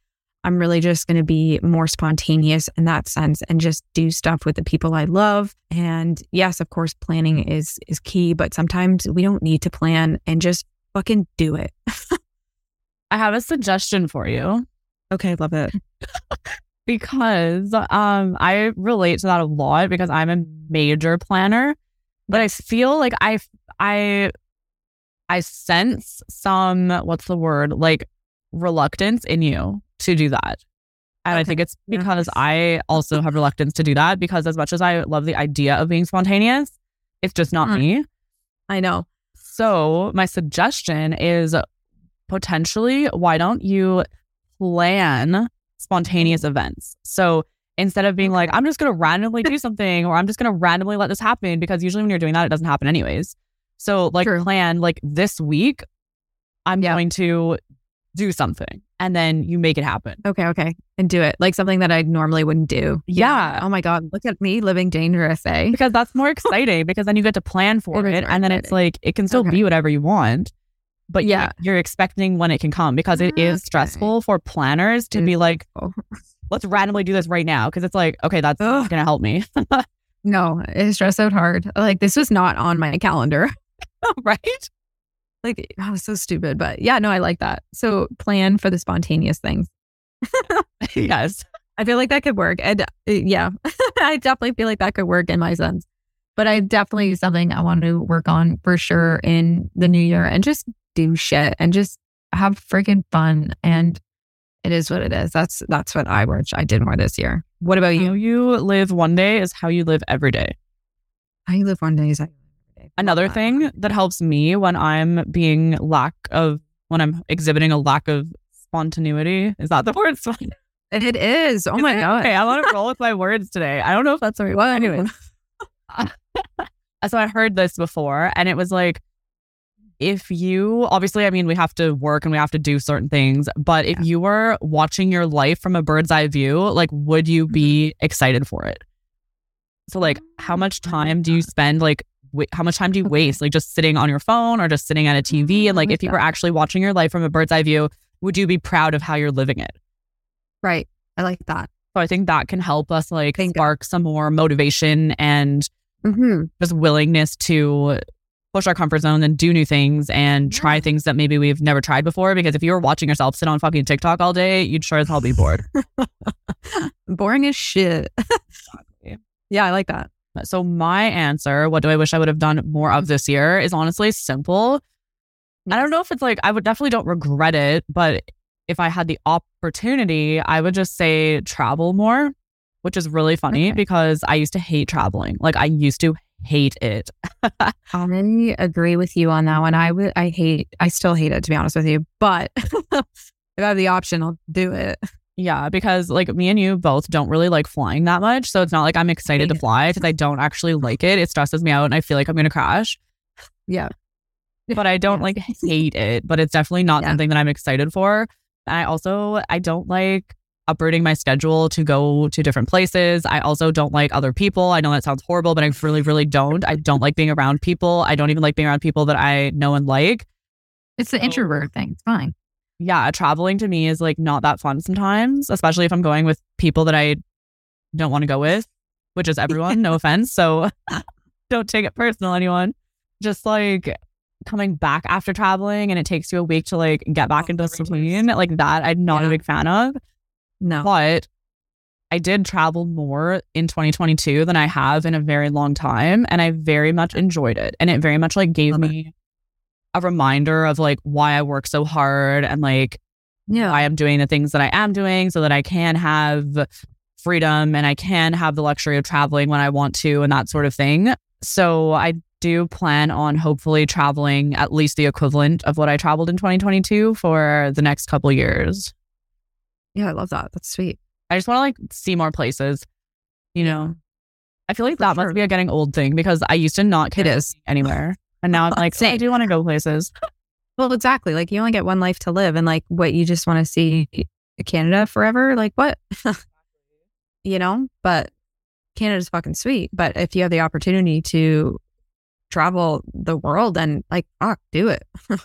I'm really just going to be more spontaneous in that sense and just do stuff with the people I love. And yes, of course, planning is is key, but sometimes we don't need to plan and just fucking do it. I have a suggestion for you Okay, love it. because um I relate to that a lot because I'm a major planner, but I feel like I I I sense some what's the word like reluctance in you to do that. And I think it's because I also have reluctance to do that because as much as I love the idea of being spontaneous, it's just not Mm. me. I know. So, my suggestion is potentially why don't you plan spontaneous events? So, instead of being like, I'm just going to randomly do something or I'm just going to randomly let this happen, because usually when you're doing that, it doesn't happen anyways. So, like, True. plan like this week, I'm Yeah. going to do something. and then you make it happen. Okay, okay. And do it. Like something that I normally wouldn't do. Yeah. Oh my God. Look at me living dangerous, eh? Because that's more exciting because then you get to plan for It it. and then it's like, it can still Okay. be whatever you want. But yeah, you're expecting when it can come because it is Okay. stressful for planners to It be like, let's randomly do this right now. Cause it's like, okay, that's Ugh. to help me. No, it stressed out hard. Like this was not on my calendar. right? Like I was so stupid. But yeah, no, I like that. So plan for the spontaneous things. yes. I feel like that could work. And uh, yeah, I definitely feel like that could work in my sense. But I definitely something I want to work on for sure in the new year and just do shit and just have freaking fun. And it is what it is. That's that's what I wish I did more this year. What about you? How you live one day is how you live every day. How you live one day is how you live every day. Another that. thing that helps me when I'm being lack of, when I'm exhibiting a lack of spontaneity, is that the word? It is. Oh my god. Okay, I want to roll with my words today. I don't know if that's the right Well. Anyway, so I heard this before, and it was like, if you obviously, I mean, we have to work and we have to do certain things, but if Yeah. you were watching your life from a bird's eye view, like, would you be mm-hmm. excited for it? So, like, how much mm, time do you uh spend, like, wa- how much time do you Okay. waste, like, just sitting on your phone or just sitting at a TV? And, like, like if you were actually watching your life from a bird's eye view, would you be proud of how you're living it? Right. I like that. So I think that can help us like Bingo. spark some more motivation and Mm-hmm. just willingness to push our comfort zone and do new things and try things that maybe we've never tried before. Because if you were watching yourself sit on fucking TikTok all day, you'd sure as hell be bored. Boring as shit. yeah, I like that. so my answer, what do I wish I would have done more of this year, is honestly simple. I don't know if it's like I would definitely don't regret it, but if I had the opportunity, I would just say travel more, which is really funny Okay. because I used to hate traveling. Like I used to hate it. I agree with you on that one. I would. I hate. I still hate it to be honest with you. But if I have the option, I'll do it. Yeah, because like me and you both don't really like flying that much. So it's not like I'm excited to fly because I don't actually like it. It stresses me out and I feel like I'm going to crash. Yeah. But I don't like hate it, but it's definitely not Yeah. something that I'm excited for. And I also I don't like uprooting my schedule to go to different places. I also don't like other people. I know that sounds horrible, but I really really don't. I don't like being around people. I don't even like being around people that I know and like. It's the So- introvert thing. It's fine. yeah, traveling to me is like not that fun sometimes, especially if I'm going with people that I don't want to go with, which is everyone, no offense. So don't take it personal, anyone. Just like coming back after traveling and it takes you a week to like get back Oh, into outrageous. routine, like that, I'm not a big fan of. No. But I did travel more in 2022 than I have in a very long time. And I very much enjoyed it. And it very much like gave Love it. me a reminder of like why I work so hard and like Yeah. why I'm doing the things that I am doing so that I can have freedom and I can have the luxury of traveling when I want to and that sort of thing. So I do plan on hopefully traveling at least the equivalent of what I traveled in 2022 for the next couple years. Yeah. I love that. That's sweet. I just want to like see more places, you know. I feel like For that sure. must be a getting old thing because I used to not care It is. anywhere. And now I'm like, oh, I do want to go places. Well, exactly. Like you only get one life to live, and like what you just want to see Canada forever. Like what? you know. But Canada's fucking sweet. But if you have the opportunity to travel the world, and like fuck, do it.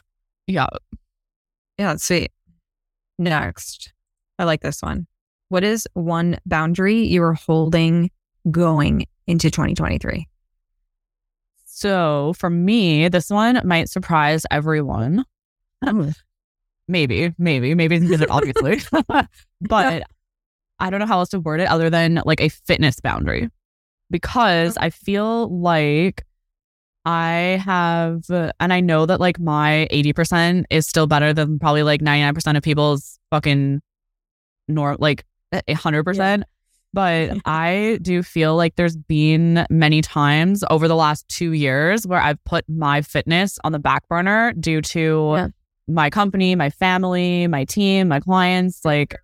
Yeah. Yeah, that's sweet. Next, I like this one. What is one boundary you are holding going into 2023? So for me, this one might surprise everyone. Maybe, maybe, maybe it's obviously, but I don't know how else to word it other than like a fitness boundary because I feel like I have, and I know that like my 80% is still better than probably like 99% of people's fucking nor like a 100%. But I do feel like there's been many times over the last two years where I've put my fitness on the back burner due to Yeah. my company, my family, my team, my clients, like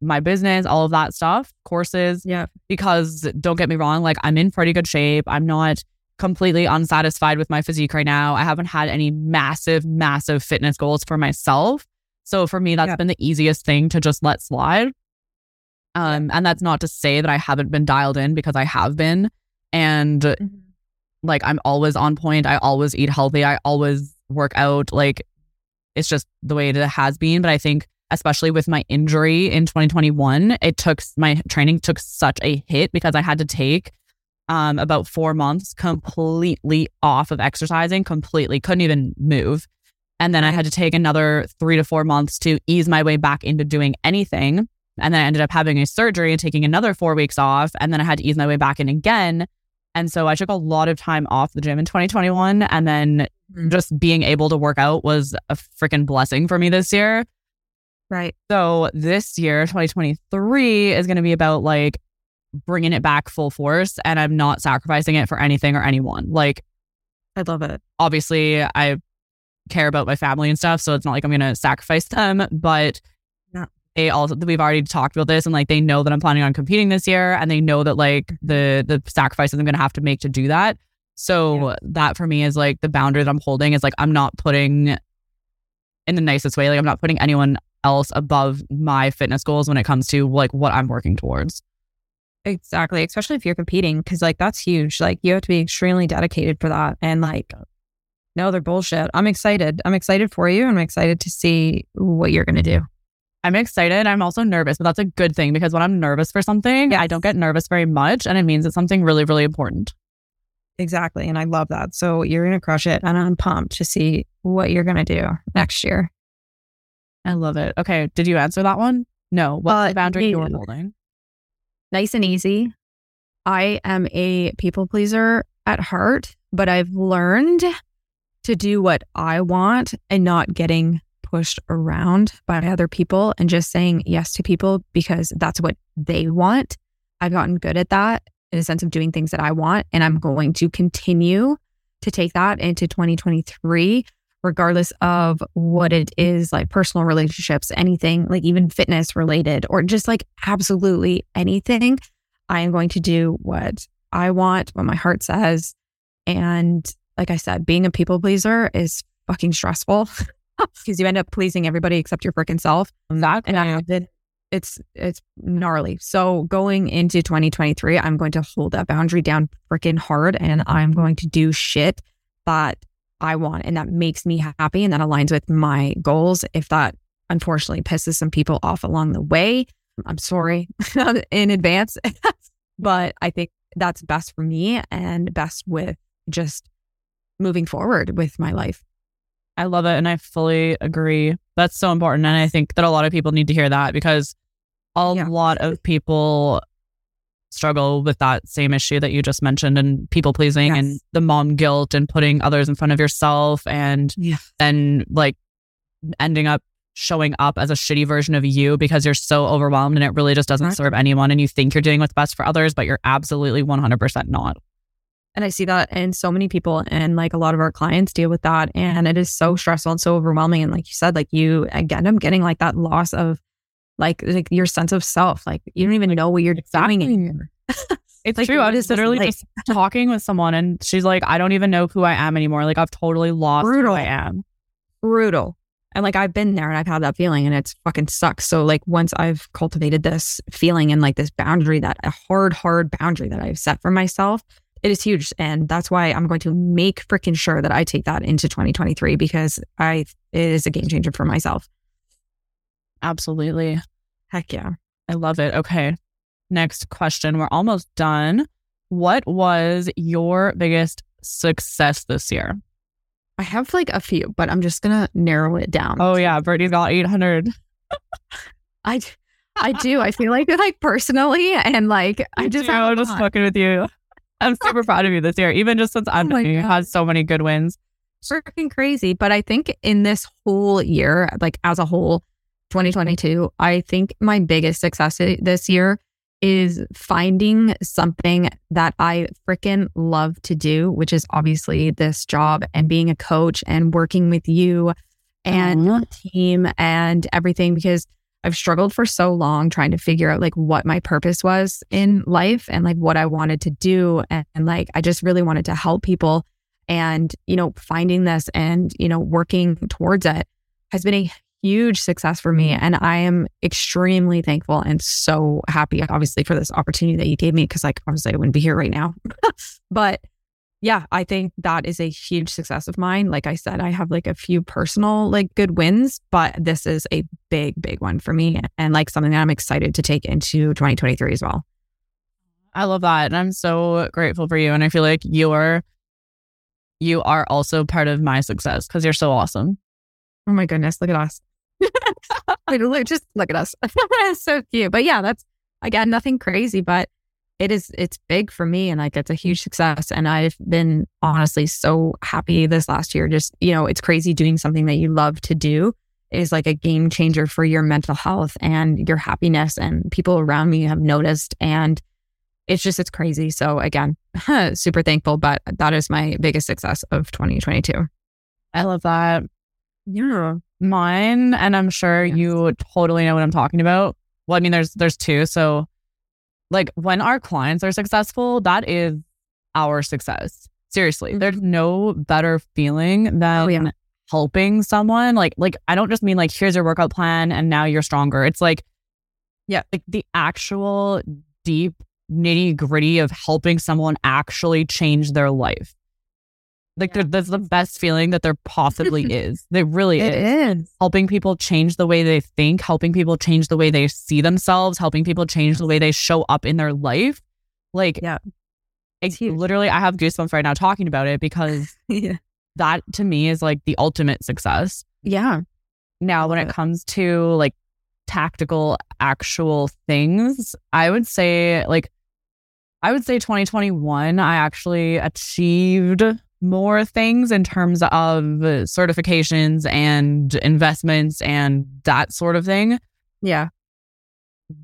my business, all of that stuff, courses. Yeah. Because don't get me wrong, like I'm in pretty good shape. I'm not completely unsatisfied with my physique right now. I haven't had any massive, massive fitness goals for myself. So for me, that's Yeah. been the easiest thing to just let slide. Um, and that's not to say that I haven't been dialed in because I have been. And like I'm always on point. I always eat healthy. I always work out. Like it's just the way it has been. But I think especially with my injury in 2021, it took my training took such a hit because I had to take um about four months completely off of exercising, completely couldn't even move. And then I had to take another three to four months to ease my way back into doing anything. And then I ended up having a surgery and taking another four weeks off. And then I had to ease my way back in again. And so I took a lot of time off the gym in 2021. And then Mhm. just being able to work out was a freaking blessing for me this year. Right. So this year, 2023, is going to be about like bringing it back full force. And I'm not sacrificing it for anything or anyone. Like, I love it. obviously, I care about my family and stuff. So it's not like I'm going to sacrifice them. But Yeah. they also, we've already talked about this and like they know that I'm planning on competing this year and they know that like the, the sacrifices I'm going to have to make to do that. So that for me is like the boundary that I'm holding is like I'm not putting in the nicest way, like I'm not putting anyone else above my fitness goals when it comes to like what I'm working towards. Exactly. Especially if you're competing, because like that's huge. Like you have to be extremely dedicated for that. And like, no, they're bullshit. I'm excited. I'm excited for you. I'm excited to see what you're going to do. I'm excited. I'm also nervous, but that's a good thing because when I'm nervous for something, I don't get nervous very much. And it means it's something really, really important. Exactly. And I love that. So you're going to crush it. And I'm pumped to see what you're going to do next year. I love it. Okay. Did you answer that one? No. What's Uh, the boundary you were no. holding? Nice and easy. I am a people pleaser at heart, but I've learned to do what I want and not getting pushed around by other people and just saying yes to people because that's what they want. I've gotten good at that in a sense of doing things that I want. And I'm going to continue to take that into 2023, regardless of what it is like personal relationships, anything like even fitness related, or just like absolutely anything. I am going to do what I want, what my heart says. And like I said, being a people pleaser is fucking stressful because you end up pleasing everybody except your freaking self. Exactly. And I. It's it's gnarly. So going into 2023, I'm going to hold that boundary down freaking hard, and I'm going to do shit that I want, and that makes me happy, and that aligns with my goals. If that unfortunately pisses some people off along the way, I'm sorry in advance, but I think that's best for me and best with just moving forward with my life. I love it. And I fully agree. That's so important. And I think that a lot of people need to hear that because a Yeah. lot of people struggle with that same issue that you just mentioned and people pleasing and the mom guilt and putting others in front of yourself and Yeah. then like ending up showing up as a shitty version of you because you're so overwhelmed and it really just doesn't Right. serve anyone and you think you're doing what's best for others but you're absolutely 100% not And I see that in so many people and like a lot of our clients deal with that. And it is so stressful and so overwhelming. And like you said, like you again, I'm getting like that loss of like, like your sense of self. Like you don't even know what you're doing anymore. It's Like, true. I was literally like? just talking with someone and she's like, I don't even know who I am anymore. Like I've totally lost Brutal. who I am. Brutal. And like I've been there and I've had that feeling and it's fucking sucks. So like once I've cultivated this feeling and like this boundary, that a hard, hard boundary that I've set for myself, it is huge. And that's why I'm going to make freaking sure that I take that into 2023 because I it is a game changer for myself. Absolutely. Heck yeah. I love it. Okay. Next question. We're almost done. What was your biggest success this year? I have like a few, but I'm just gonna narrow it down. Oh yeah, Brittany's got 800. I I do. I feel like like personally and like I just too. have a I'm just fucking with you. I'm super proud of you this year, even just since I've Oh my known you, you had so many good wins. freaking crazy. But I think in this whole year, like as a whole, 2022, I think my biggest success this year is finding something that I freaking love to do, which is obviously this job and being a coach and working with you and Aw. the team and everything because I've struggled for so long trying to figure out like what my purpose was in life and like what I wanted to do. And, and like I just really wanted to help people. And, you know, finding this and, you know, working towards it has been a huge success for me. And I am extremely thankful and so happy, obviously, for this opportunity that you gave me. Cause, like, obviously, I wouldn't be here right now. but yeah, I think that is a huge success of mine. Like I said, I have like a few personal, like good wins, but this is a big, big one for me and like something that I'm excited to take into 2023 as well. I love that. And I'm so grateful for you. And I feel like you're, you are also part of my success because you're so awesome. Oh my goodness. Look at us. look, just look at us. so cute. But yeah, that's again, nothing crazy, but it is, it's big for me. And like, it's a huge success. And I've been honestly so happy this last year. Just, you know, it's crazy doing something that you love to do is like a game changer for your mental health and your happiness. And people around me have noticed. And it's just, it's crazy. So again, super thankful, but that is my biggest success of 2022. I love that. Yeah. Mine, and I'm sure yes. you totally know what I'm talking about. Well, I mean, there's there's two. So like when our clients are successful, that is our success. Seriously. Mm-hmm. There's no better feeling than oh, yeah. helping someone. Like, like I don't just mean like here's your workout plan and now you're stronger. It's like, yeah, like the actual deep nitty gritty of helping someone actually change their life. Like yeah. that's the best feeling that there possibly is. It really it is. is. Helping people change the way they think, helping people change the way they see themselves, helping people change the way they show up in their life. Like, yeah. It, literally, I have goosebumps right now talking about it because yeah. that to me is like the ultimate success. Yeah. Now, when it comes to like tactical, actual things, I would say like I would say 2021, I actually achieved more things in terms of certifications and investments and that sort of thing. Yeah.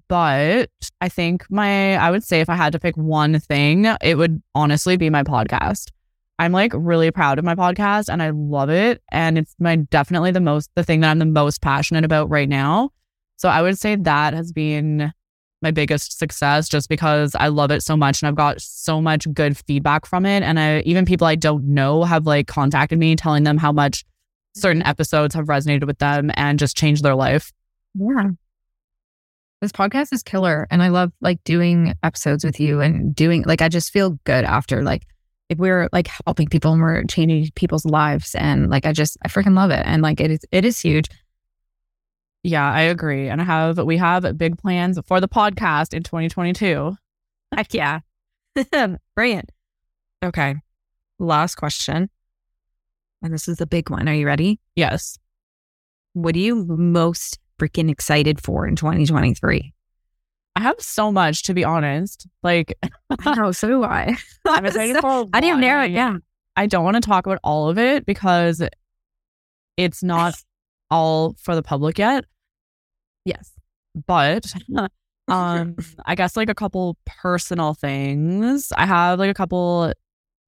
But I think my, I would say if I had to pick one thing, it would honestly be my podcast. I'm like really proud of my podcast and I love it. And it's my definitely the most, the thing that I'm the most passionate about right now. So I would say that has been my biggest success just because I love it so much and I've got so much good feedback from it. And I even people I don't know have like contacted me telling them how much certain episodes have resonated with them and just changed their life. Yeah. This podcast is killer. And I love like doing episodes with you and doing like I just feel good after like if we're like helping people and we're changing people's lives. And like I just I freaking love it. And like it is it is huge. Yeah, I agree. And I have we have big plans for the podcast in 2022. Heck yeah. Brilliant. Okay. Last question. And this is the big one. Are you ready? Yes. What are you most freaking excited for in 2023? I have so much to be honest. Like know, so do I. I'm excited for I didn't narrow it down. I don't want to talk about all of it because it's not all for the public yet. Yes. But um I guess like a couple personal things. I have like a couple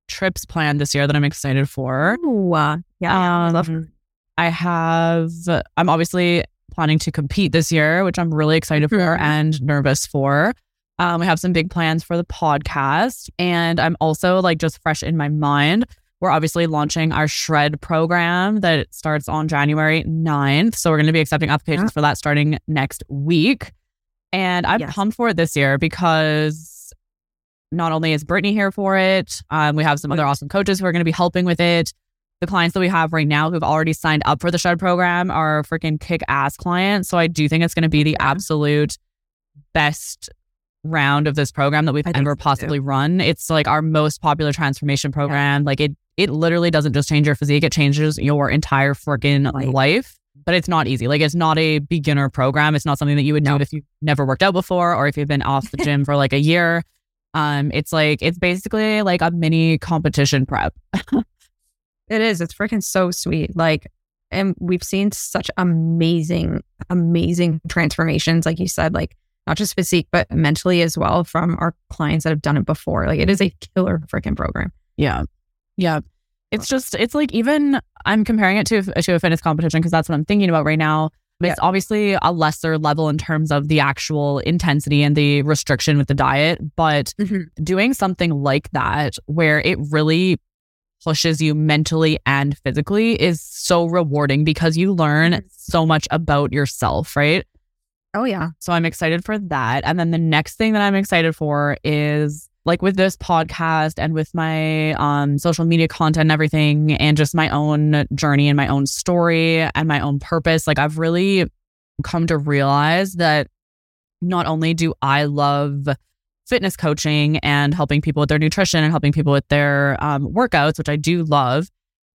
trips planned this year that I'm excited for. Ooh, uh, yeah. Um, I have I'm obviously planning to compete this year, which I'm really excited for mm-hmm. and nervous for. Um, we have some big plans for the podcast. And I'm also like just fresh in my mind we're obviously launching our Shred program that starts on January 9th. So we're going to be accepting applications yeah. for that starting next week. And I'm yes. pumped for it this year because not only is Brittany here for it, um, we have some other awesome coaches who are going to be helping with it. The clients that we have right now who've already signed up for the Shred program are freaking kick ass clients. So I do think it's going to be the absolute best round of this program that we've ever possibly too. run. It's like our most popular transformation program. Yeah. Like it it literally doesn't just change your physique, it changes your entire freaking life. life. But it's not easy. Like it's not a beginner program. It's not something that you would do if you've never worked out before or if you've been off the gym for like a year. Um, it's like it's basically like a mini competition prep. it is. It's freaking so sweet. Like, and we've seen such amazing, amazing transformations. Like you said, like not just physique, but mentally as well from our clients that have done it before. Like it is a killer freaking program. Yeah. Yeah. It's just, it's like even I'm comparing it to, to a fitness competition because that's what I'm thinking about right now. But yeah. It's obviously a lesser level in terms of the actual intensity and the restriction with the diet. But mm-hmm. doing something like that where it really pushes you mentally and physically is so rewarding because you learn Mm-hmm. so much about yourself, right? Oh yeah. So I'm excited for that. And then the next thing that I'm excited for is like with this podcast and with my um, social media content and everything, and just my own journey and my own story and my own purpose. Like I've really come to realize that not only do I love fitness coaching and helping people with their nutrition and helping people with their um, workouts, which I do love,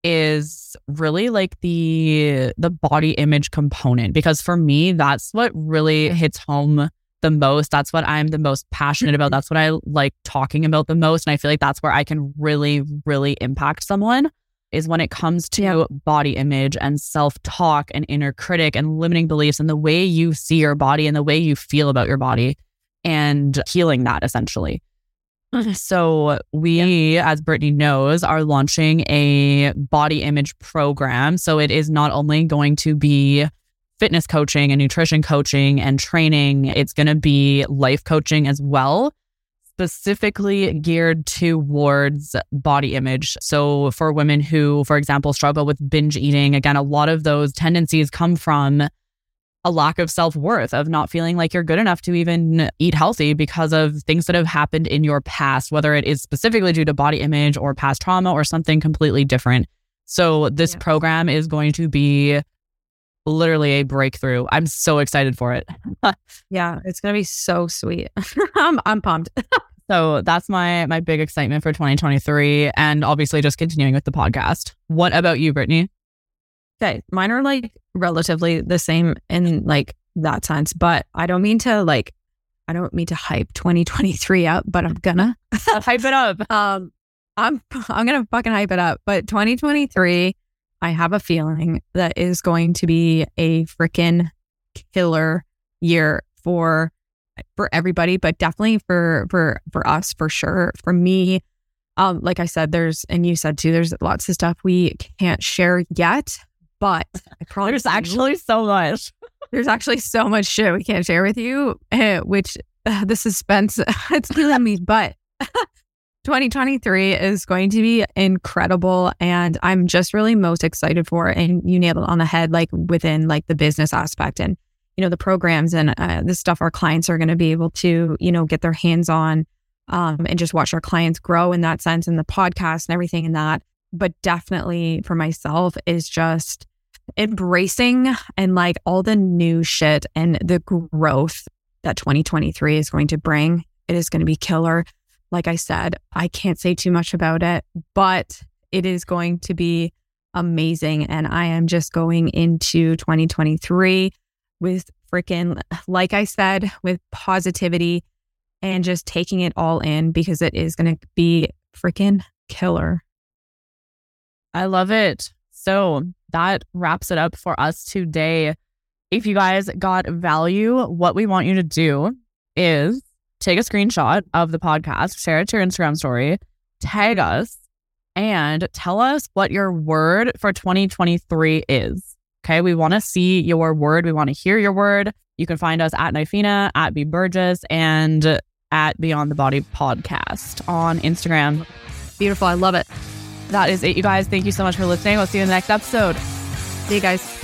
is really like the the body image component because for me that's what really hits home the most. That's what i'm the most passionate about. Mm-hmm. That's what i like talking about the most and i feel like that's where i can really really impact someone is when it comes to Yeah. body image and self-talk and inner critic and limiting beliefs and the way you see your body and the way you feel about your body and healing that essentially. Mm-hmm. So we, as Brittany knows, are launching a body image program. So it is not only going to be fitness coaching and nutrition coaching and training, it's going to be life coaching as well, specifically geared towards body image. So for women who, for example, struggle with binge eating, again, a lot of those tendencies come from a lack of self worth, of not feeling like you're good enough to even eat healthy because of things that have happened in your past, whether it is specifically due to body image or past trauma or something completely different. So, this Yeah. program is going to be literally a breakthrough. I'm so excited for it. Yeah. It's gonna be so sweet. I'm I'm pumped. So that's my my big excitement for 2023 and obviously just continuing with the podcast. What about you, Brittany? Okay. Mine are like relatively the same in like that sense, but I don't mean to like I don't mean to hype 2023 up, but I'm gonna. Hype it up. Um I'm I'm gonna fucking hype it up. But 2023, I have a feeling that is going to be a freaking killer year for for everybody, but definitely for for for us for sure. For me, um, like I said, there's and you said too, there's lots of stuff we can't share yet. But I promise There's actually so much. there's actually so much shit we can't share with you, eh, which uh, the suspense it's killing me. But 2023 is going to be incredible, and I'm just really most excited for. it. And you nailed it on the head, like within like the business aspect and you know the programs and uh, the stuff our clients are going to be able to you know get their hands on, um, and just watch our clients grow in that sense, and the podcast and everything in that. But definitely for myself is just embracing and like all the new shit and the growth that 2023 is going to bring. It is going to be killer. Like I said, I can't say too much about it, but it is going to be amazing. And I am just going into 2023 with freaking, like I said, with positivity and just taking it all in because it is going to be freaking killer. I love it. So that wraps it up for us today. If you guys got value, what we want you to do is take a screenshot of the podcast, share it to your Instagram story, tag us, and tell us what your word for 2023 is. Okay. We want to see your word. We want to hear your word. You can find us at Knifina, at B Burgess, and at Beyond the Body Podcast on Instagram. Beautiful. I love it. That is it, you guys. Thank you so much for listening. We'll see you in the next episode. See you guys.